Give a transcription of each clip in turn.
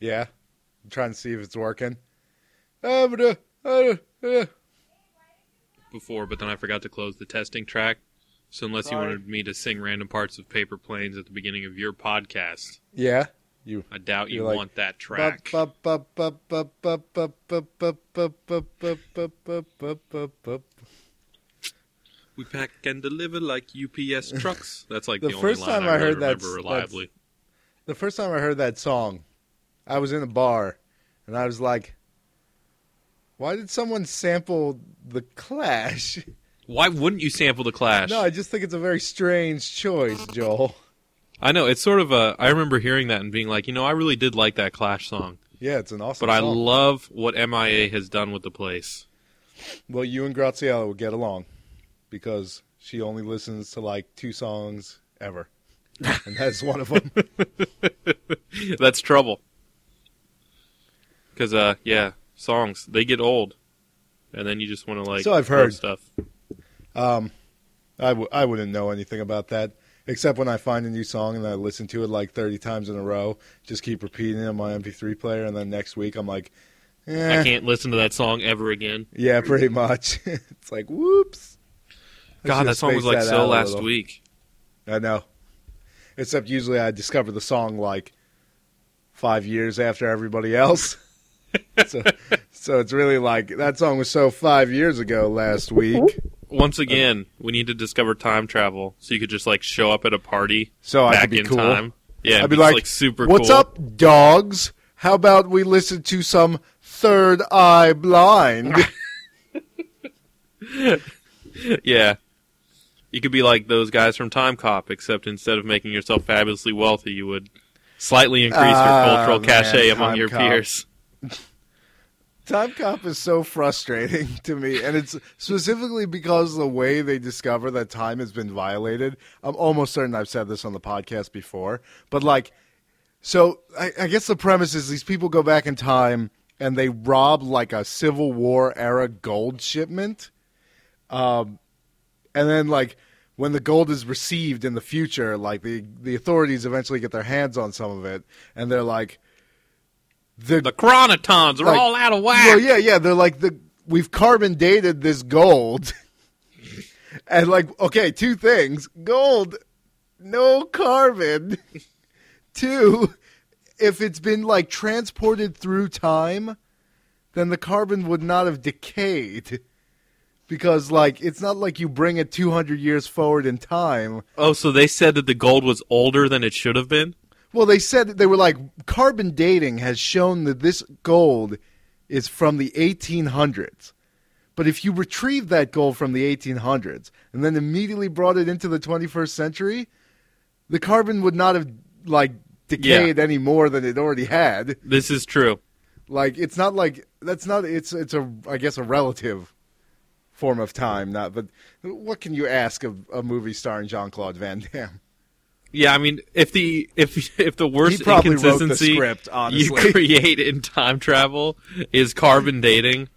Yeah. I'm trying to see if it's working. Before, but then I forgot to close the testing track. So unless Sorry. you wanted me to sing random parts of Paper Planes at the beginning of your podcast. Yeah. You, I doubt you like, want that track. We pack and deliver like UPS trucks. That's like the, the only time I, I heard that reliably. The first time I heard that song I was in a bar, and I was like, "Why did someone sample the Clash?" Why wouldn't you sample the Clash? No, I just think it's a very strange choice, Joel. I know it's sort of a. I remember hearing that and being like, you know, I really did like that Clash song, Yeah, it's an awesome but I song. love what MIA has done with the place. well, you and Graziella would get along because she only listens to like two songs ever, and that's one of them. That's trouble. Because uh, yeah, songs they get old, and then you just want to like. So I've heard. stuff. Um, I w- I wouldn't know anything about that except when I find a new song and I listen to it like 30 times in a row. Just keep repeating it on my MP3 player, and then next week I'm like, eh. I can't listen to that song ever again. Yeah, pretty much. it's like, whoops. God, that song was like so last week. I know. Except usually I discover the song like five years after everybody else. so, so it's really like that song was so five years ago last week. Once again, we need to discover time travel so you could just like show up at a party So I back could be in cool. time. Yeah, I'd be be like, super cool. What's cool. up, dogs? How about we listen to some Third Eye Blind? Yeah. You could be like those guys from Time Cop, except instead of making yourself fabulously wealthy, you would slightly increase Ah, your cultural man, cachet among Time your Cop. peers. Time Cop is so frustrating to me, and it's specifically because the way they discover that time has been violated. I'm almost certain I've said this on the podcast before, but like, so I, I guess the premise is these people go back in time and they rob like a Civil War era gold shipment, um, and then like when the gold is received in the future, like the the authorities eventually get their hands on some of it, and they're like. The chronotons are Like, all out of whack. Well, yeah, yeah. They're like the we've carbon dated this gold, and like okay, two things: gold, no carbon. Two, if it's been like transported through time, then the carbon would not have decayed. Because like it's not like you bring it 200 years forward in time. Oh, so they said that the gold was older than it should have been? Well, they said that they were like carbon dating has shown that this gold is from the 1800s. But if you retrieve that gold from the 1800s and then immediately brought it into the 21st century, the carbon would not have like decayed any more than it already had. This is true. Like it's not like that's not it's it's a I guess a relative form of time, not but what can you ask of a movie starring Jean-Claude Van Damme? Yeah, I mean, if the if if the worst He probably wrote the inconsistency script, you create in time travel is carbon dating,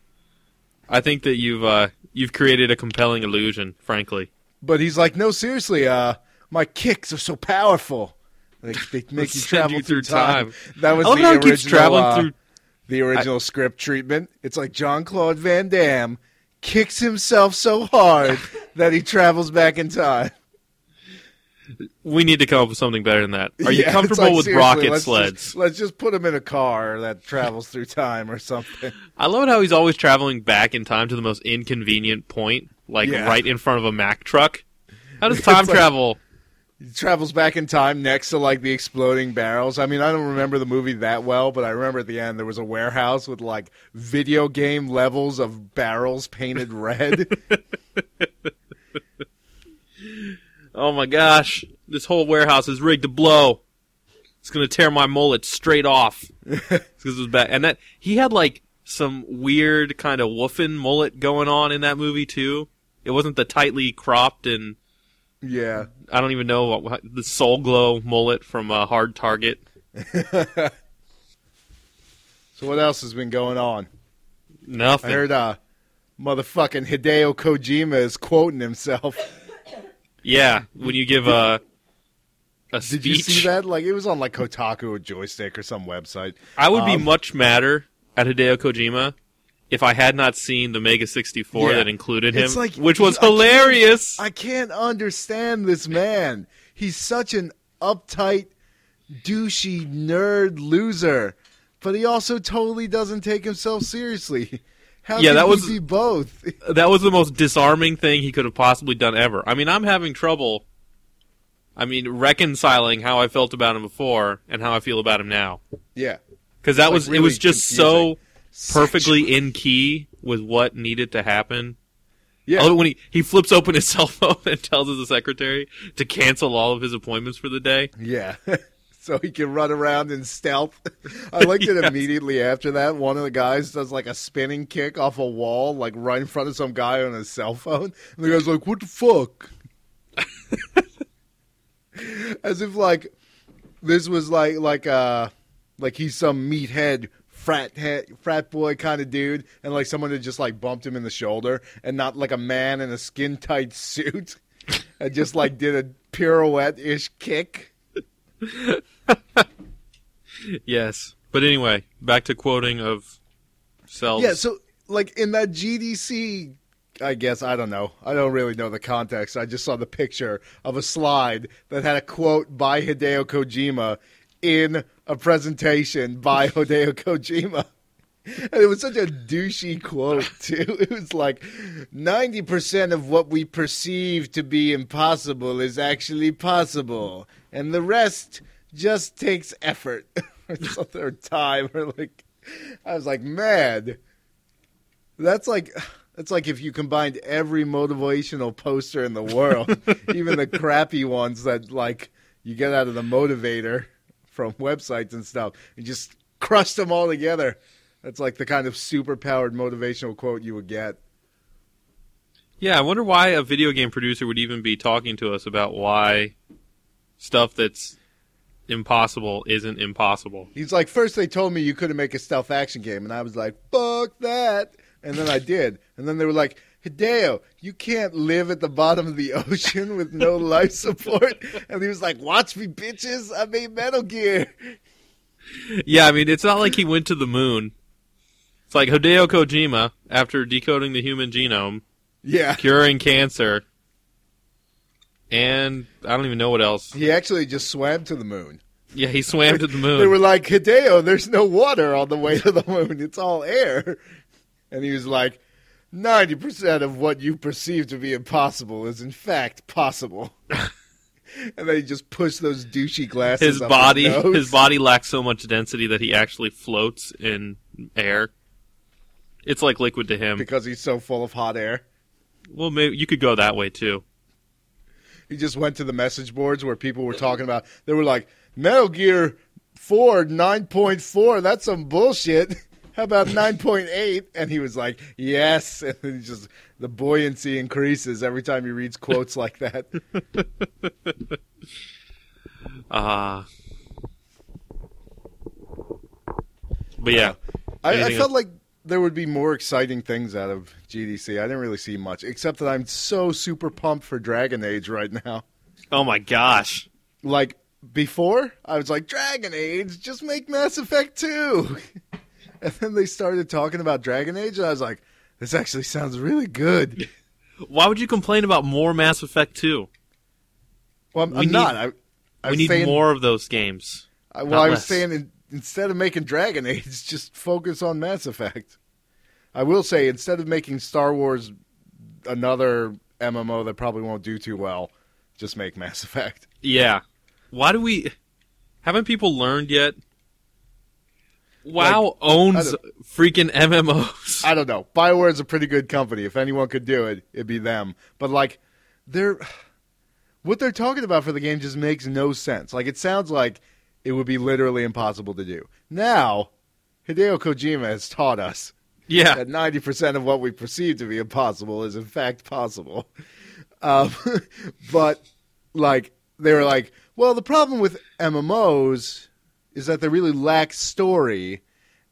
I think that you've uh, you've created a compelling illusion. Frankly, But he's like, no, seriously, uh, my kicks are so powerful. They, they make you travel you through through time. time. That was I the original, keeps traveling uh, through. the original script treatment. It's like Jean-Claude Van Damme kicks himself so hard that he travels back in time. We need to come up with something better than that. Are you Yeah, comfortable like, with rocket let's sleds? Just, let's just put him in a car that travels through time or something. I love how he's always traveling back in time to the most inconvenient point, like Yeah. right in front of a Mack truck. How does time like- travel? He travels back in time next to like the exploding barrels. I mean, I don't remember the movie that well, but I remember at the end there was a warehouse with like video game levels of barrels painted red. Oh my gosh, this whole warehouse is rigged to blow. It's gonna tear my mullet straight off. Because it was bad, and that he had like some weird kind of woofing mullet going on in that movie too. It wasn't the tightly cropped and yeah. I don't even know what, what the Soul Glow mullet from uh, Hard Target. So what else has been going on? Nothing. I heard uh motherfucking Hideo Kojima is quoting himself. Yeah, when you give a Did speech. you see that? Like it was on like Kotaku or Joystiq or some website. I would be Um, much madder at Hideo Kojima if I had not seen the Mega 64 Yeah. that included him, like- which was I can't- hilarious. I can't understand this man. He's such an uptight, douchey nerd loser, but he also totally doesn't take himself seriously. How Yeah, that was- be both? that was the most disarming thing he could have possibly done ever. I mean, I'm having trouble. I mean, reconciling how I felt about him before and how I feel about him now. yeah, Because that Like, was it was just so confusing. perfectly in key with what needed to happen. yeah. It when he, he flips open his cell phone and tells his secretary to cancel all of his appointments for the day. Yeah. so he can run around in stealth. I liked it Yes. immediately after that. One of the guys does like a spinning kick off a wall, like right in front of some guy on his cell phone. And the guy's like, What the fuck? As if like this was like like uh like he's some meathead frat head, frat boy kind of dude, and like someone had just like bumped him in the shoulder, and not like a man in a skin tight suit, and just like did a pirouette ish kick. Yes. But anyway, back to quoting of cells. Yeah, so like in that GDC, I guess I don't know. I don't really know the context. I just saw the picture of a slide that had a quote by Hideo Kojima in a presentation by Hideo Kojima. And it was such a douchey quote too. It was like ninety percent of what we perceive to be impossible is actually possible, and the rest just takes effort or something or time or like. I was like, man, that's like that's like if you combined every motivational poster in the world, even the crappy ones that like you get out of the motivator from websites and stuff, and just crushed them all together. That's like the kind of super powered motivational quote you would get. Yeah, I wonder why a video game producer would even be talking to us about why stuff that's impossible isn't impossible. He's like, first they told me you couldn't make a stealth action game, and I was like, fuck that. And then I did. And then they were like, Hideo, you can't live at the bottom of the ocean with no life support. And he was like, watch me, bitches. I made Metal Gear. Yeah, I mean, it's not like he went to the moon. It's like Hideo Kojima, after decoding the human genome, Yeah. curing cancer, and I don't even know what else. He actually just swam to the moon. Yeah, he swam to the moon. They were like, Hideo, there's no water on the way to the moon. It's all air. And he was like, 90% of what you perceive to be impossible is in fact possible. and then he just pushed those douchey glasses His body, his, his body lacks so much density that he actually floats in air. It's like liquid to him. because he's so full of hot air. Well, maybe you could go that way too. He just went to the message boards where people were talking about. They were like, Metal Gear 4 9.4, that's some bullshit. How about 9.8? And he was like, yes. And then he just the buoyancy increases every time he reads quotes like that. Ah. but yeah, I, I felt like there would be more exciting things out of GDC. I didn't really see much, except that I'm so super pumped for Dragon Age right now. oh my gosh, Like before, I was like, Dragon Age, just make Mass Effect 2. and then they started talking about Dragon Age, and I was like, this actually sounds really good. why would you complain about more Mass Effect 2? Well, I'm, We I'm need- not. I, I we need saying, more of those games. I, well, I was less. saying in, instead of making Dragon Age, just focus on Mass Effect. I will say, instead of making Star Wars another MMO that probably won't do too well, just make Mass Effect. Yeah. Why do we? Haven't people learned yet? WoW I owns freaking MMOs. I don't know. Bioware is a pretty good company. If anyone could do it, it'd be them. But like, they're what they're talking about for the game just makes no sense. Like, it sounds like it would be literally impossible to do. Now, Hideo Kojima has taught us yeah. that ninety percent of what we perceive to be impossible is in fact possible. Um, but like, they were like, well, the problem with MMOs is that they really lack story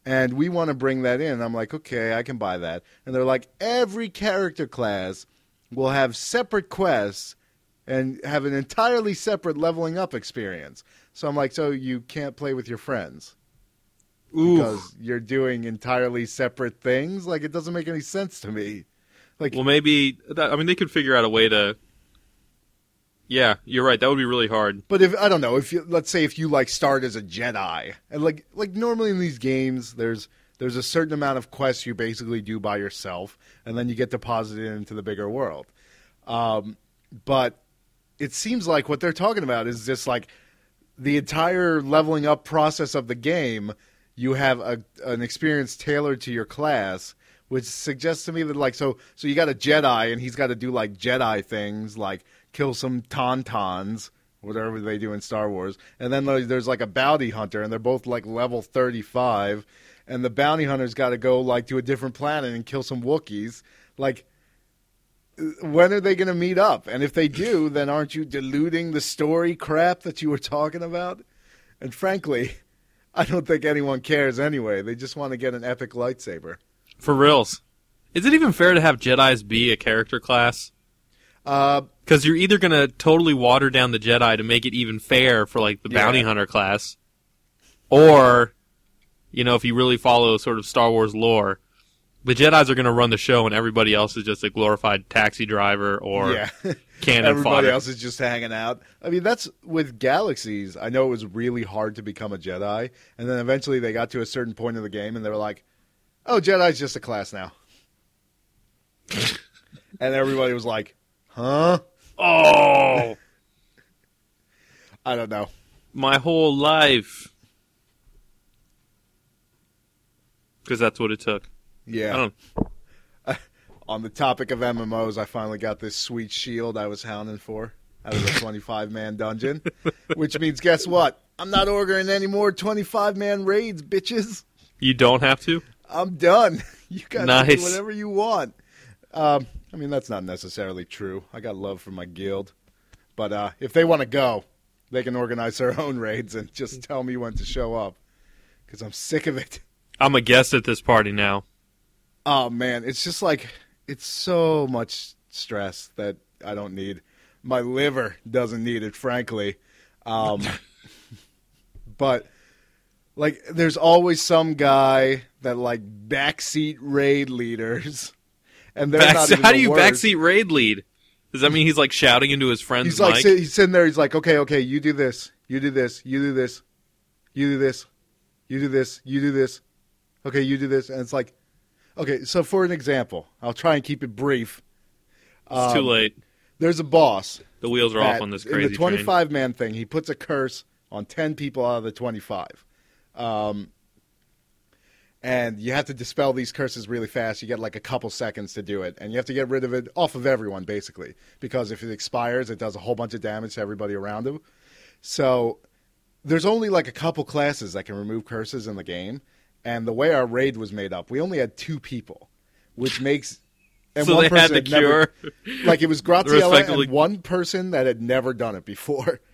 and we want to bring that in. I'm like, okay, I can buy that. And they're like, every character class will have separate quests and have an entirely separate leveling up experience. So I'm like, so you can't play with your friends Ooh. because you're doing entirely separate things? Like it doesn't make any sense to me. Like Well, maybe that, I mean they could figure out a way to. Yeah, you're right. That would be really hard. But if I don't know, if you let's say if you like start as a Jedi, and like like normally in these games, there's there's a certain amount of quests you basically do by yourself, and then you get deposited into the bigger world. Um, but it seems like what they're talking about is just like the entire leveling up process of the game. You have a an experience tailored to your class, which suggests to me that like so so you got a Jedi and he's got to do like Jedi things like kill some tauntauns whatever they do in Star Wars. And then there's like a bounty hunter and they're both like level 35 and the bounty hunter's got to go like to a different planet and kill some Wookiees. Like when are they going to meet up? And if they do then aren't you diluting the story crap that you were talking about? And frankly I don't think anyone cares anyway they just want to get an epic lightsaber For reals. Is it even fair to have Jedi's be a character class? uh Because you're either going to totally water down the Jedi to make it even fair for like the bounty hunter class, or you know if you really follow sort of Star Wars lore, the Jedi's are going to run the show and everybody else is just a glorified taxi driver or yeah cannon Everybody fodder. else is just hanging out. I mean, that's with Galaxies. I know it was really hard to become a Jedi, and then eventually they got to a certain point in the game, and they were like, "Oh, Jedi's just a class now," and everybody was like, "Huh?" Oh, I don't know. my whole life. Because that's what it took. Yeah. On the topic of MMOs, I finally got this sweet shield I was hounding for out of the 25 man dungeon, which means guess what? I'm not ordering any more 25 man raids, bitches. You don't have to. I'm done. You guys can Nice. do whatever you want. Um, I mean, that's not necessarily true. I got love for my guild, but uh, if they want to go, they can organize their own raids and just tell me when to show up because I'm sick of it. I'm a guest at this party now. Oh man, it's just like it's so much stress that I don't need. My liver doesn't need it, frankly. Um, but like, there's always some guy that like backseat raid leaders, and they're Back- not even how do you worst. backseat raid lead? Does that mean he's like shouting into his friend's He's like mic? sit, he's sitting there. He's like, okay, okay, you do this, you do this, you do this, you do this, you do this, you do this. Okay, you do this, and it's like, okay. So for an example, I'll try and keep it brief. it's too Um, late. There's a boss The wheels are that off on this in crazy the train. 25 man thing. He puts a curse on 10 people out of the 25. Um, and you have to dispel these curses really fast. You get like a couple seconds to do it, and you have to get rid of it off of everyone basically, because if it expires, it does a whole bunch of damage to everybody around him. So there's only like a couple classes that can remove curses in the game, and the way our raid was made up, we only had two people, which makes and so one they had person the never- cure. like it was Graziella and one person that had never done it before.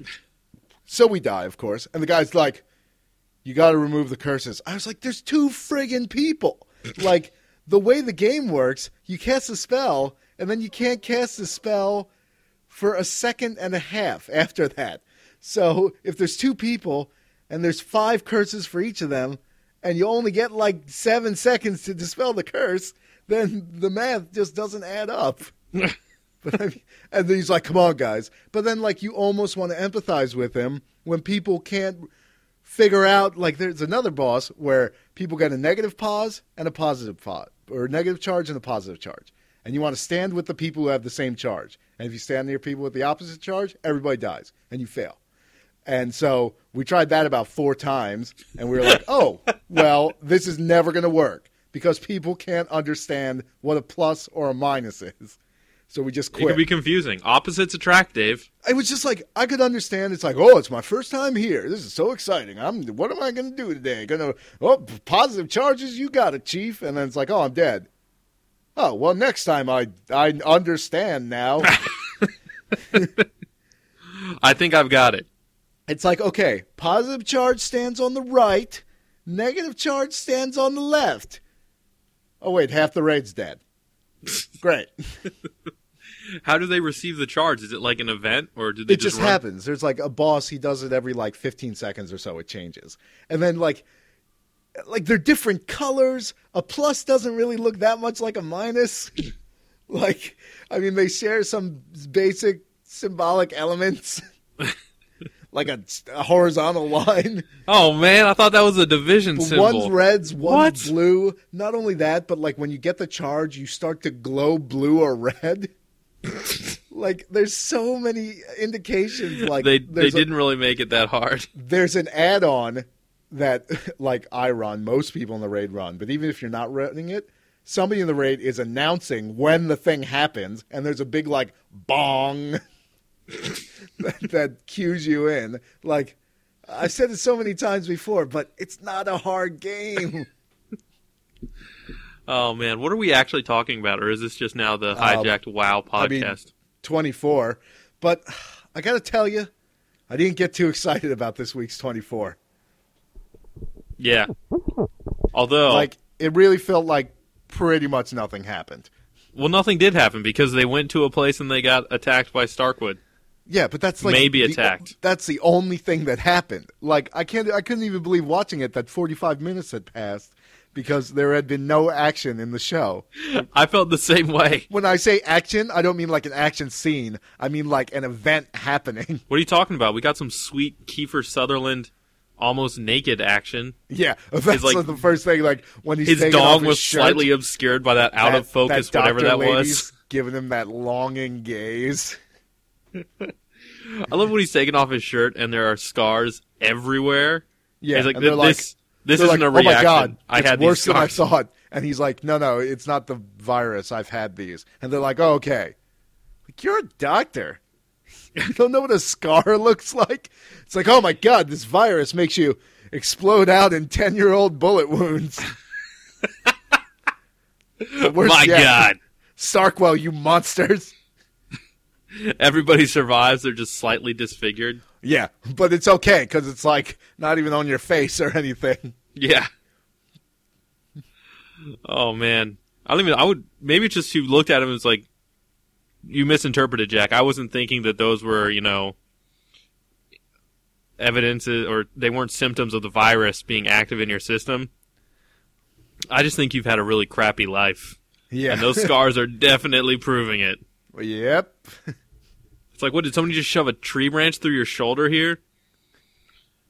So we die, of course, and the guy's like, "You got to remove the curses." I was like, "There's two friggin' people." like the way the game works, you cast a spell, and then you can't cast the spell for a second and a half after that. So if there's two people and there's five curses for each of them, and you only get like seven seconds to dispel the curse, then the math just doesn't add up. But I mean, and then he's like, "Come on, guys!" But then, like, you almost want to empathize with him when people can't figure out. Like, there's another boss where people get a negative pause and a positive pause, or a negative charge and a positive charge, and you want to stand with the people who have the same charge. And if you stand near people with the opposite charge, everybody dies, and you fail. And so we tried that about four times, and we were like, "Oh, well, this is never going to work because people can't understand what a plus or a minus is." So we just quit. It could be confusing. Opposites attract, Dave. it was just like I could understand. It's like, oh, it's my first time here. This is so exciting. I'm. What am I going to do today? Going to oh, positive charges. You got it, chief. And then it's like, oh, I'm dead. Oh well, next time I I understand now. I think I've got it. It's like okay, positive charge stands on the right, negative charge stands on the left. Oh wait, half the raid's dead. Great. How do they receive the charge? Is it like an event, or did they it just run- happens. There's like a boss. He does it every like 15 seconds or so. It changes, and then like, like they're different colors. A plus doesn't really look that much like a minus. like, I mean, they share some basic symbolic elements, like a, a horizontal line. Oh man, I thought that was a division But symbol. one's reds, one's What? blue. Not only that, but like when you get the charge, you start to glow blue or red. like there's so many indications. Like they they didn't really make it that hard. there's an add-on that like I run, most people in the raid run, but even if you're not running it, somebody in the raid is announcing when the thing happens, and there's a big like bong that, that cues you in. Like I said it so many times before, but it's not a hard game. Oh man, what are we actually talking about, or is this just now the hijacked WoW Um, I mean- podcast? 24, but I got to tell you, I didn't get too excited about this week's 24. yeah. Although, Like it really felt like pretty much nothing happened. well, nothing did happen because they went to a place and they got attacked by Starkwood. Yeah, but that's like Maybe the- attacked. that's the only thing that happened. Like I can't, I couldn't even believe watching it that 45 minutes had passed because there had been no action in the show. I felt the same way. When I say action, I don't mean like an action scene. I mean like an event happening. What are you talking about? We got some sweet Kiefer Sutherland almost naked action. Yeah, that's like- the first thing. Like when he's His taking off dog his was shirt, slightly obscured by that out of focus, that whatever that was. giving him that longing gaze. I love when he's taking off his shirt and there are scars everywhere. Yeah, He's like, and they're this, this they're isn't like, a reaction. Oh my god, I it's had worse than I thought. And he's like, no, no, it's not the virus. I've had these. And they're like, oh, okay. Like you're a doctor. you don't know what a scar looks like. It's like, oh my god, this virus makes you explode out in ten year old bullet wounds. My yet, God. Starkwell, you monsters. Everybody survives. They're just slightly disfigured. Yeah, but it's okay because it's like not even on your face or anything. Yeah. Oh man, I don't even. I would maybe it's just you looked at him and it's like you misinterpreted Jack. I wasn't thinking that those were you know evidences or they weren't symptoms of the virus being active in your system. I just think you've had a really crappy life, Yeah, and those scars are definitely proving it. yep. Like, what did somebody just shove a tree branch through your shoulder here?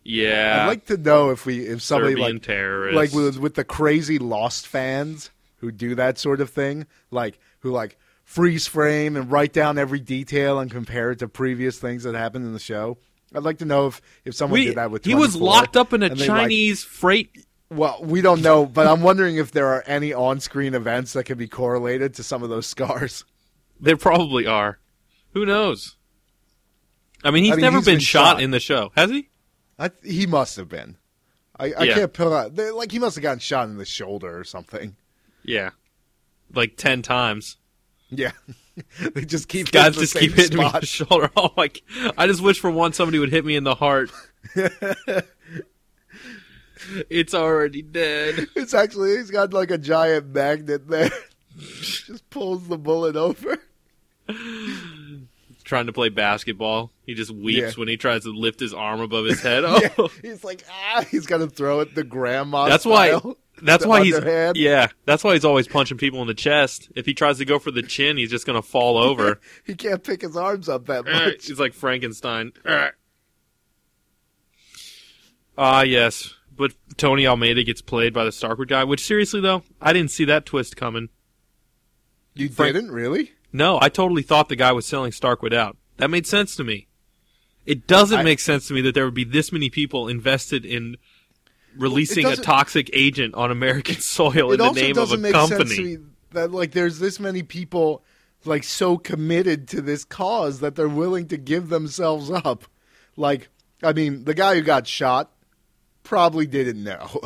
Yeah, I'd like to know if we if somebody Serbian like terrorists. like with with the crazy Lost fans who do that sort of thing, like who like freeze frame and write down every detail and compare it to previous things that happened in the show. I'd like to know if if someone we, did that with he was locked up in a they, like- Chinese freight well, we don't know, but I'm wondering if there are any on-screen events that can be correlated to some of those scars. There probably are. Who knows? I mean, he's I mean, never he's been, been shot, shot. in the show, has he? I, he must have been. I, I Yeah. can't pull out. Like he must have gotten shot in the shoulder or something. Yeah, like ten times. Yeah, they just keep Guys just keep hitting me in the shoulder. Oh my! I just wish for once somebody would hit me in the heart. it's already dead. It's actually he's got like a giant magnet there. just pulls the bullet over. Trying to play basketball, he just weeps Yeah. when he tries to lift his arm above his head. Oh, Yeah, he's like ah, he's gonna throw it the grandma. that's why. That's why he's yeah. That's why he's always punching people in the chest. If he tries to go for the chin, he's just gonna fall over. he can't pick his arms up that Uh, much. He's like Frankenstein. Ah, yes. But Tony Almeida gets played by the Starkwood guy, which seriously though, I didn't see that twist coming. You Frank- didn't really? No, I totally thought the guy was selling Starkwood out. That made sense to me. It doesn't I- make sense to me that there would be this many people invested in releasing a toxic agent on American soil in the name of a company. sense to me that like there's this many people like so committed to this cause that they're willing to give themselves up. Like, I mean, the guy who got shot probably didn't know.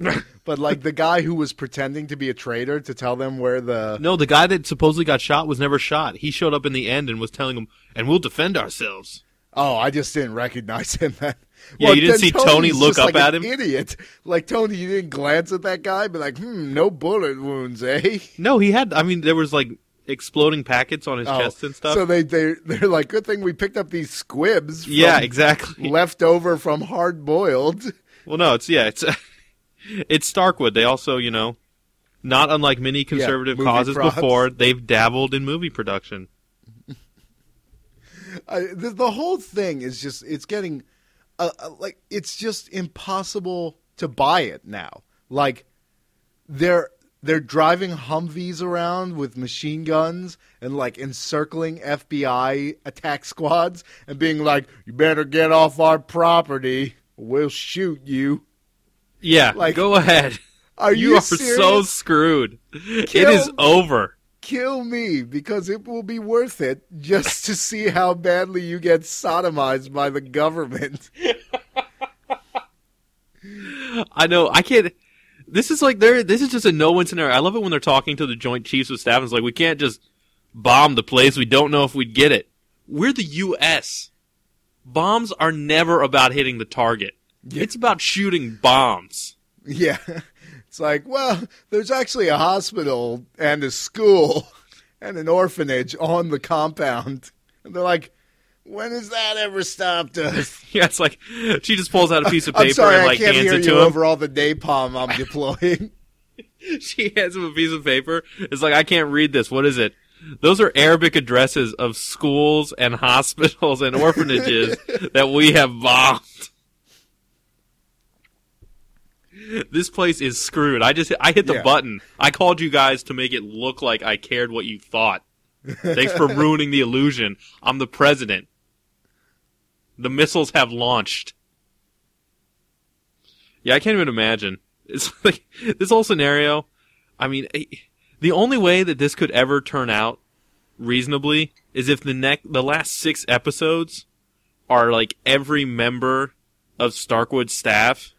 but like the guy who was pretending to be a traitor to tell them where the No, the guy that supposedly got shot was never shot. He showed up in the end and was telling them, "And we'll defend ourselves." Oh, I just didn't recognize him then. Yeah, you didn't see Tony look up like at an him? Idiot. Like Tony, you didn't glance at that guy, but like, hmm, no bullet wounds, eh? No, he had. I mean, there was like exploding packets on his Oh, chest and stuff. So they they they're like, good thing we picked up these squibs. From yeah, exactly. Left over from hard boiled. Well, no, it's yeah, it's it's Starkwood. They also, you know, not unlike many conservative movie causes props. before, they've dabbled in movie production. the, the whole thing is just it's getting uh, uh, like it's just impossible to buy it now. Like they're they're driving Humvees around with machine guns and like encircling FBI attack squads and being like, "You better get off our property. We'll shoot you." Yeah, Like, go ahead. Are You, you, are serious? so screwed. it Kill- is over. kill me because it will be worth it just to see how badly you get sodomized by the government. I know. I can't. This is like they're. This is just a no-win scenario. I love it when they're talking to the Joint Chiefs of Staff. And it's like we can't just bomb the place. We don't know if we'd get it. We're the U.S. Bombs are never about hitting the target. It's about shooting bombs. Yeah. It's like, well, there's actually a hospital and a school and an orphanage on the compound. And they're like, when has that ever stopped us? Yeah, it's like she just pulls out a piece of I'm paper sorry, and I like can't hands hear it you to him. over all the napalm I'm deploying. She hands him a piece of paper. It's like I can't read this. What is it? Those are Arabic addresses of schools and hospitals and orphanages that we have bombed. This place is screwed. I just I hit the Yeah. button. I called you guys to make it look like I cared what you thought. Thanks for ruining the illusion. I'm the president. The missiles have launched. Yeah, I can't even imagine. It's like this whole scenario. I mean, eh, the only way that this could ever turn out reasonably is if the neck the last six episodes are like every member of Starkwood's staff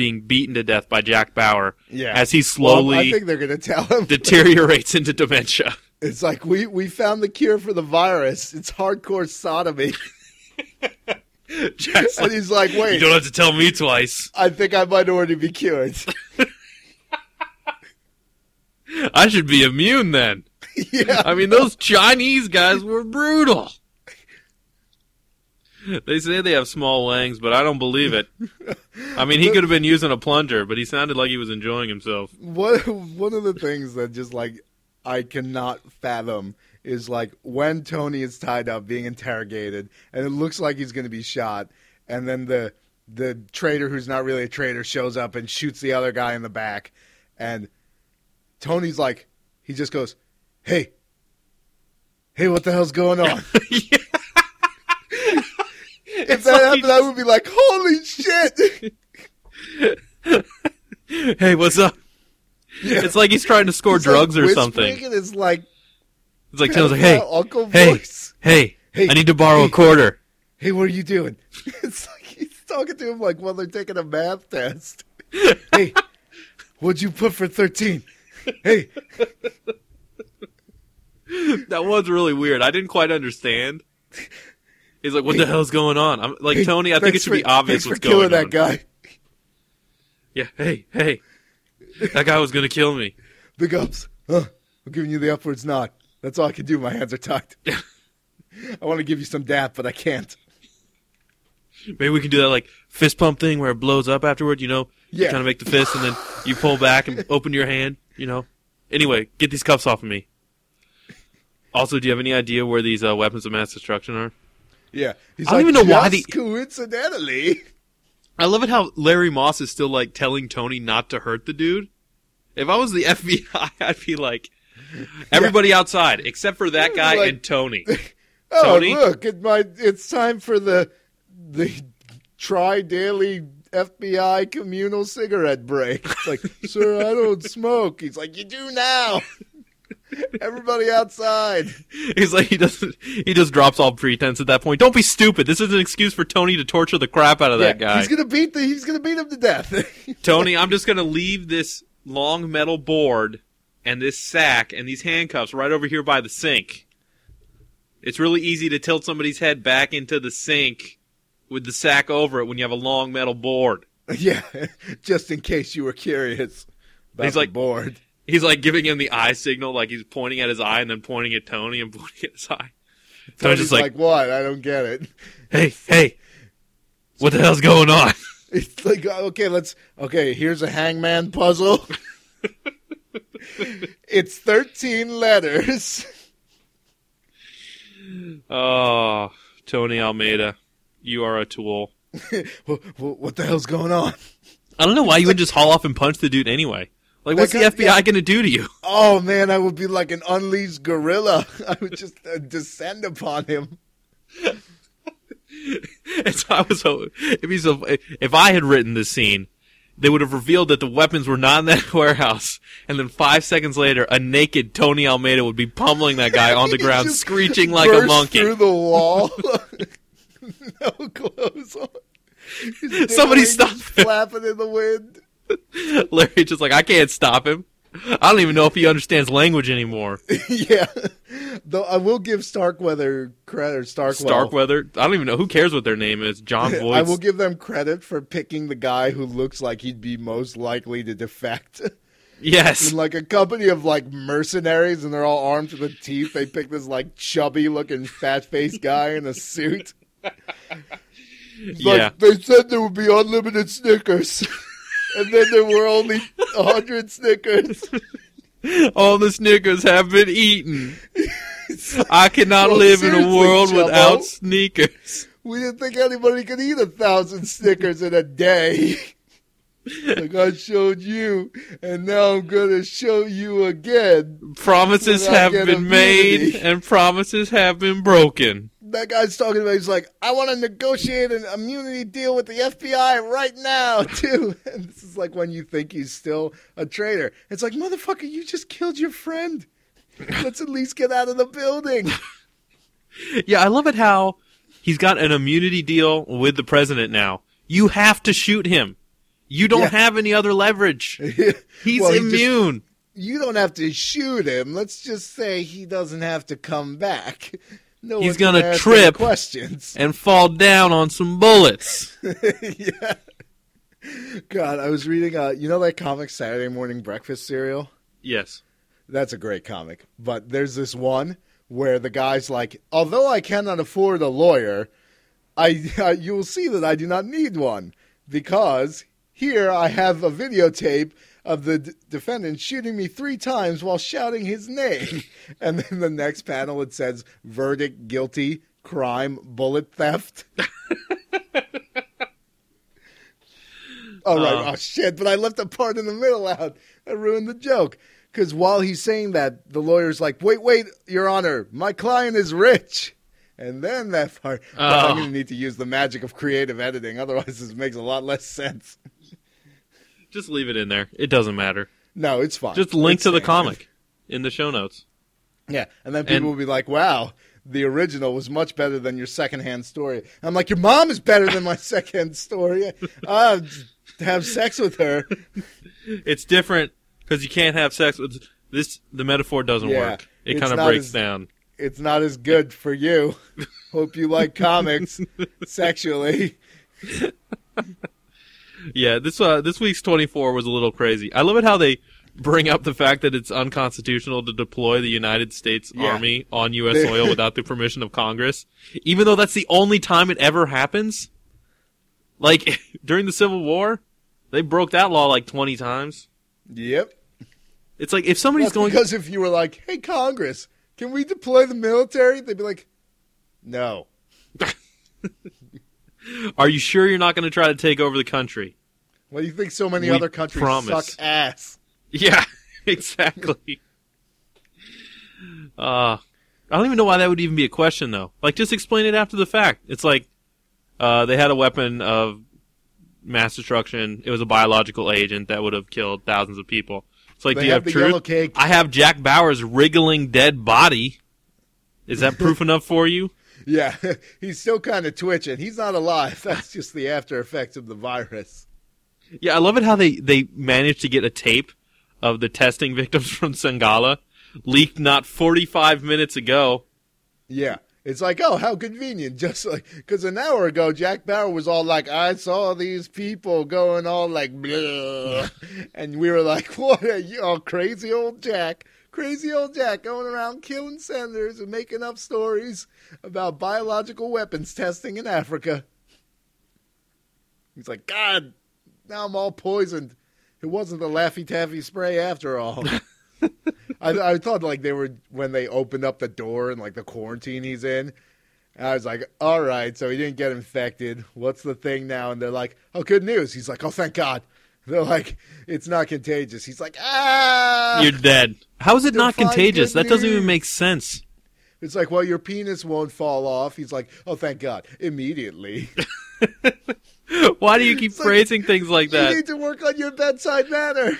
being beaten to death by Jack Bauer Yeah. as he Well, slowly I think they're to tell him. deteriorates into dementia. It's like, we, we found the cure for the virus. It's hardcore sodomy. Jack's And like, he's like, wait. you don't have to tell me twice. I think I might already be cured. I should be immune then. yeah. I mean, those Chinese guys were brutal. They say they have small wangs, but I don't believe it. I mean, he could have been using a plunger, but he sounded like he was enjoying himself. One one of the things that just like I cannot fathom is like when Tony is tied up being interrogated and it looks like he's going to be shot and then the the traitor who's not really a traitor shows up and shoots the other guy in the back and Tony's like he just goes, "Hey. Hey, what the hell's going on?" if that like happened, he I would be like, "Holy shit!" Hey, what's up? It's like he's trying to score like drugs or whispering something. It's like It's like Tony's like, hey, Uncle hey, voice. hey, Hey, I need to borrow a quarter. Hey, what are you doing? It's like he's talking to him like while they're taking a math test. hey, what'd you put for thirteen? Hey, That was really weird. I didn't quite understand. He's like, what the hell's going on? I'm like, Tony, I think it should be obvious what's for killing going on. that guy. Yeah, hey, hey. That guy was going to kill me. Big ups. Huh? I'm giving you the upwards nod. That's all I can do. My hands are tied. I want to give you some dap, but I can't. Maybe we can do that like fist pump thing where it blows up afterward, you know? You Yeah. kind of make the fist and then you pull back and open your hand, you know? Anyway, get these cuffs off of me. Also, do you have any idea where these uh, weapons of mass destruction are? Yeah. He's I don't like, even know why "Just the- coincidentally. I love it how Larry Moss is still like telling Tony not to hurt the dude. If I was the FBI, I'd be like, everybody outside except for that guy Like- and Tony. Oh, Tony? look! It might, it's time for the the tri daily FBI communal cigarette break. It's like, sir, I don't smoke. He's like, you do now. Everybody outside. He's like he doesn't. He just drops all pretense at that point. Don't be stupid. This is an excuse for Tony to torture the crap out of that Yeah, guy. He's gonna beat the. He's gonna beat him to death. Tony, I'm just gonna leave this long metal board and this sack and these handcuffs right over here by the sink. It's really easy to tilt somebody's head back into the sink with the sack over it when you have a long metal board. yeah, just in case you were curious about He's the like- board. He's like giving him the eye signal, like he's pointing at his eye and then pointing at Tony and pointing at his eye. Tony's Tony's just like, like, what? I don't get it. hey, hey, what the hell's going on? It's like okay, let's okay. Here's a hangman puzzle. it's thirteen letters. Oh, Tony Almeida, you are a tool. what, what the hell's going on? I don't know why you would just haul off and punch the dude anyway. Like, what's the FBI yeah. going to do to you? Oh man, I would be like an unleashed gorilla. I would just uh, descend upon him. And so I was hoping if he's a, if I had written this scene, they would have revealed that the weapons were not in that warehouse, and then five seconds later, a naked Tony Almeida would be pummeling that guy on the ground, screeching like a monkey. through the wall. no clothes on. Somebody stop. Flapping in the wind. Larry just like I can't stop him. I don't even know if he understands language anymore. yeah. Though I will give Starkweather credit. Or Starkwell. Starkweather. I don't even know who cares what their name is. Jon Voight. I will give them credit for picking the guy who looks like he'd be most likely to defect. yes. In like a company of like mercenaries and they're all armed to the teeth, they pick this like chubby looking fat faced guy in a suit. It's like, Yeah. they said there would be unlimited Snickers. And then there were only a hundred Snickers. All the Snickers have been eaten. I cannot Well, live in a world Jumbo. without sneakers. We didn't think anybody could eat a thousand Snickers in a day. like I showed you, and now I'm gonna show you again. Promises have been made and promises have been broken. That guy's talking about. He's like, I want to negotiate an immunity deal with the FBI right now, too. And this is like when you think he's still a traitor. It's like, motherfucker, you just killed your friend. Let's at least get out of the building. Yeah, I love it how he's got an immunity deal with the president now. You have to shoot him. You don't Yeah. have any other leverage. He's Well, he just- immune. you don't have to shoot him. Let's just say he doesn't have to come back. No He's gonna trip. questions. and fall down on some bullets. yeah. God, I was reading. Uh, you know that comic Saturday Morning Breakfast cereal. yes. That's a great comic. But there's this one where the guy's like, although I cannot afford a lawyer, I uh, you will see that I do not need one because here I have a videotape of the d- defendant shooting me three times while shouting his name. and then the next panel it says verdict guilty, crime, bullet theft. Oh right! Uh. oh shit! But I left a part in the middle out. I ruined the joke. Because while he's saying that, the lawyer's like, "Wait, wait, Your Honor, my client is rich." And then that part, but I'm Oh. going to need to use the magic of creative editing. Otherwise, this makes a lot less sense. Just leave it in there. It doesn't matter. No, it's fine. Just link It's to the standard. comic in the show notes. Yeah, and then people And- will be like, "Wow, the original was much better than your secondhand story." I'm like, "Your mom is better than my secondhand story. Uh, have sex with her." It's different because you can't have sex with this. The metaphor doesn't Yeah, work. It kind of breaks as- down. It's not as good for you. Hope you like comics sexually. Yeah, this uh, this week's twenty four was a little crazy. I love it how they bring up the fact that it's unconstitutional to deploy the United States Yeah. Army on U.S. Soil without the permission of Congress, even though that's the only time it ever happens. Like during the Civil War, they broke that law like twenty times. Yep. It's like if somebody's That's going, because if you were like, "Hey, Congress, can we deploy the military?" They'd be like, "No." "Are you sure you're not going to try to take over the country?" Well, you think so many We other countries promise. suck ass? Yeah, exactly. uh, I don't even know why that would even be a question, though. Like, just explain it after the fact. It's like uh, they had a weapon of mass destruction. It was a biological agent that would have killed thousands of people. It's like, They do you have have truth? I have Jack Bauer's wriggling dead body. Is that proof enough for you? Yeah, he's still kind of twitching. He's not alive. That's just the after effects of the virus. Yeah, I love it how they, they managed to get a tape of the testing victims from Sangala leaked not 45 minutes ago. Yeah, It's like, oh, how convenient. Just like, because an hour ago, Jack Bauer was all like, I saw these people going all like, blah. and we were like, what are you, oh, crazy old Jack. Crazy old Jack going around killing senators and making up stories about biological weapons testing in Africa. He's like, God, now I'm all poisoned. It wasn't the Laffy Taffy spray after all. I, I thought like they were when they opened up the door and like the quarantine he's in. And I was like, all right, so he didn't get infected. What's the thing now? And they're like, oh, good news. He's like, oh, thank God. They're like, it's not contagious. He's like, ah. You're dead. How is it not contagious? That doesn't even make sense. It's like, well, your penis won't fall off. He's like, oh, thank God. Immediately. Why do you keep like- phrasing things like that? You need to work on your bedside manner.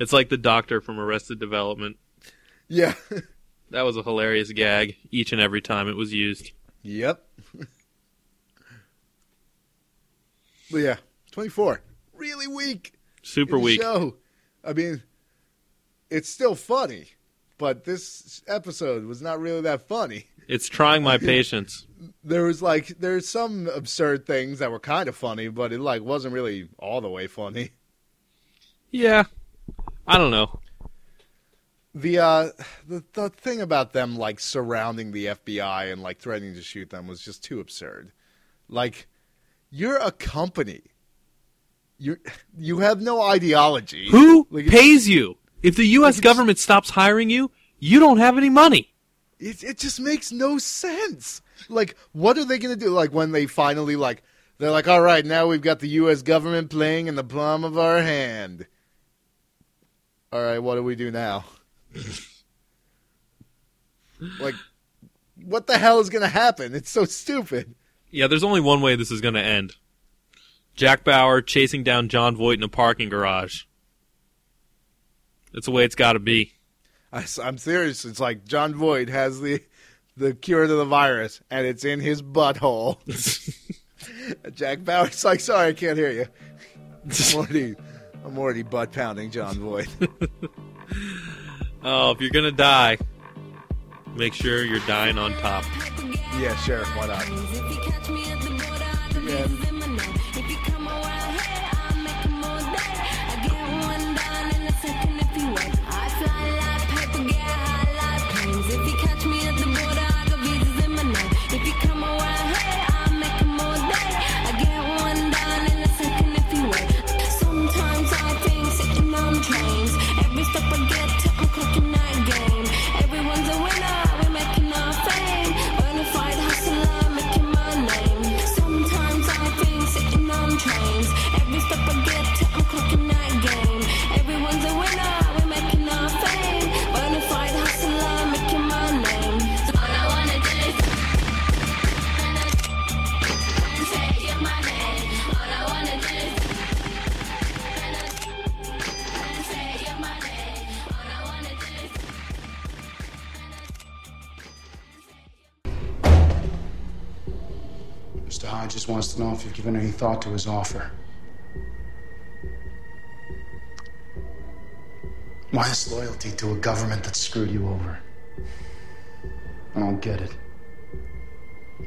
It's like the doctor from Arrested Development. Yeah. That was a hilarious gag each and every time it was used. Yep. but yeah, 24. Really weak. Super weak. Show. I mean, it's still funny, but this episode was not really that funny. It's trying my patience. There was like there's some absurd things that were kind of funny, but it like wasn't really all the way funny. Yeah. I don't know. The uh the the thing about them like surrounding the FBI and like threatening to shoot them was just too absurd. Like you're a company. You you have no ideology. Who Like, pays you? If the U.S. it's- government stops hiring you, you don't have any money. It it just makes no sense. Like, what are they gonna do? Like when they finally like they're like, all right, now we've got the U.S. government playing in the palm of our hand. All right, what do we do now? like, what the hell is gonna happen? It's so stupid. Yeah, there's only one way this is going to end. Jack Bauer chasing down Jon Voight in a parking garage. That's the way it's got to be. I, am serious. It's like Jon Voight has the the cure to the virus, and it's in his butthole. Jack Bauer's like, sorry, I can't hear you. I'm already, I'm already butt pounding Jon Voight. Oh, if you're going to die, make sure you're dying on top. yeah, sure, why not? Yeah. Hodges wants to know if you've given any thought to his offer. Why this loyalty to a government that screwed you over? I don't get it.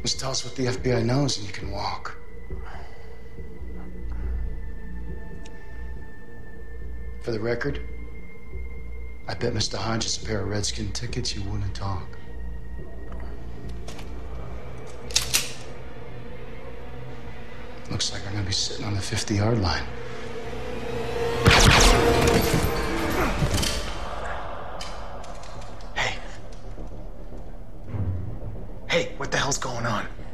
Just tell us what the FBI knows and you can walk. For the record, I bet Mr. Hodges a pair of Redskin tickets you wouldn't talk. Looks like I'm gonna be sitting on the 50 yard line. Hey. Hey, what the hell's going on?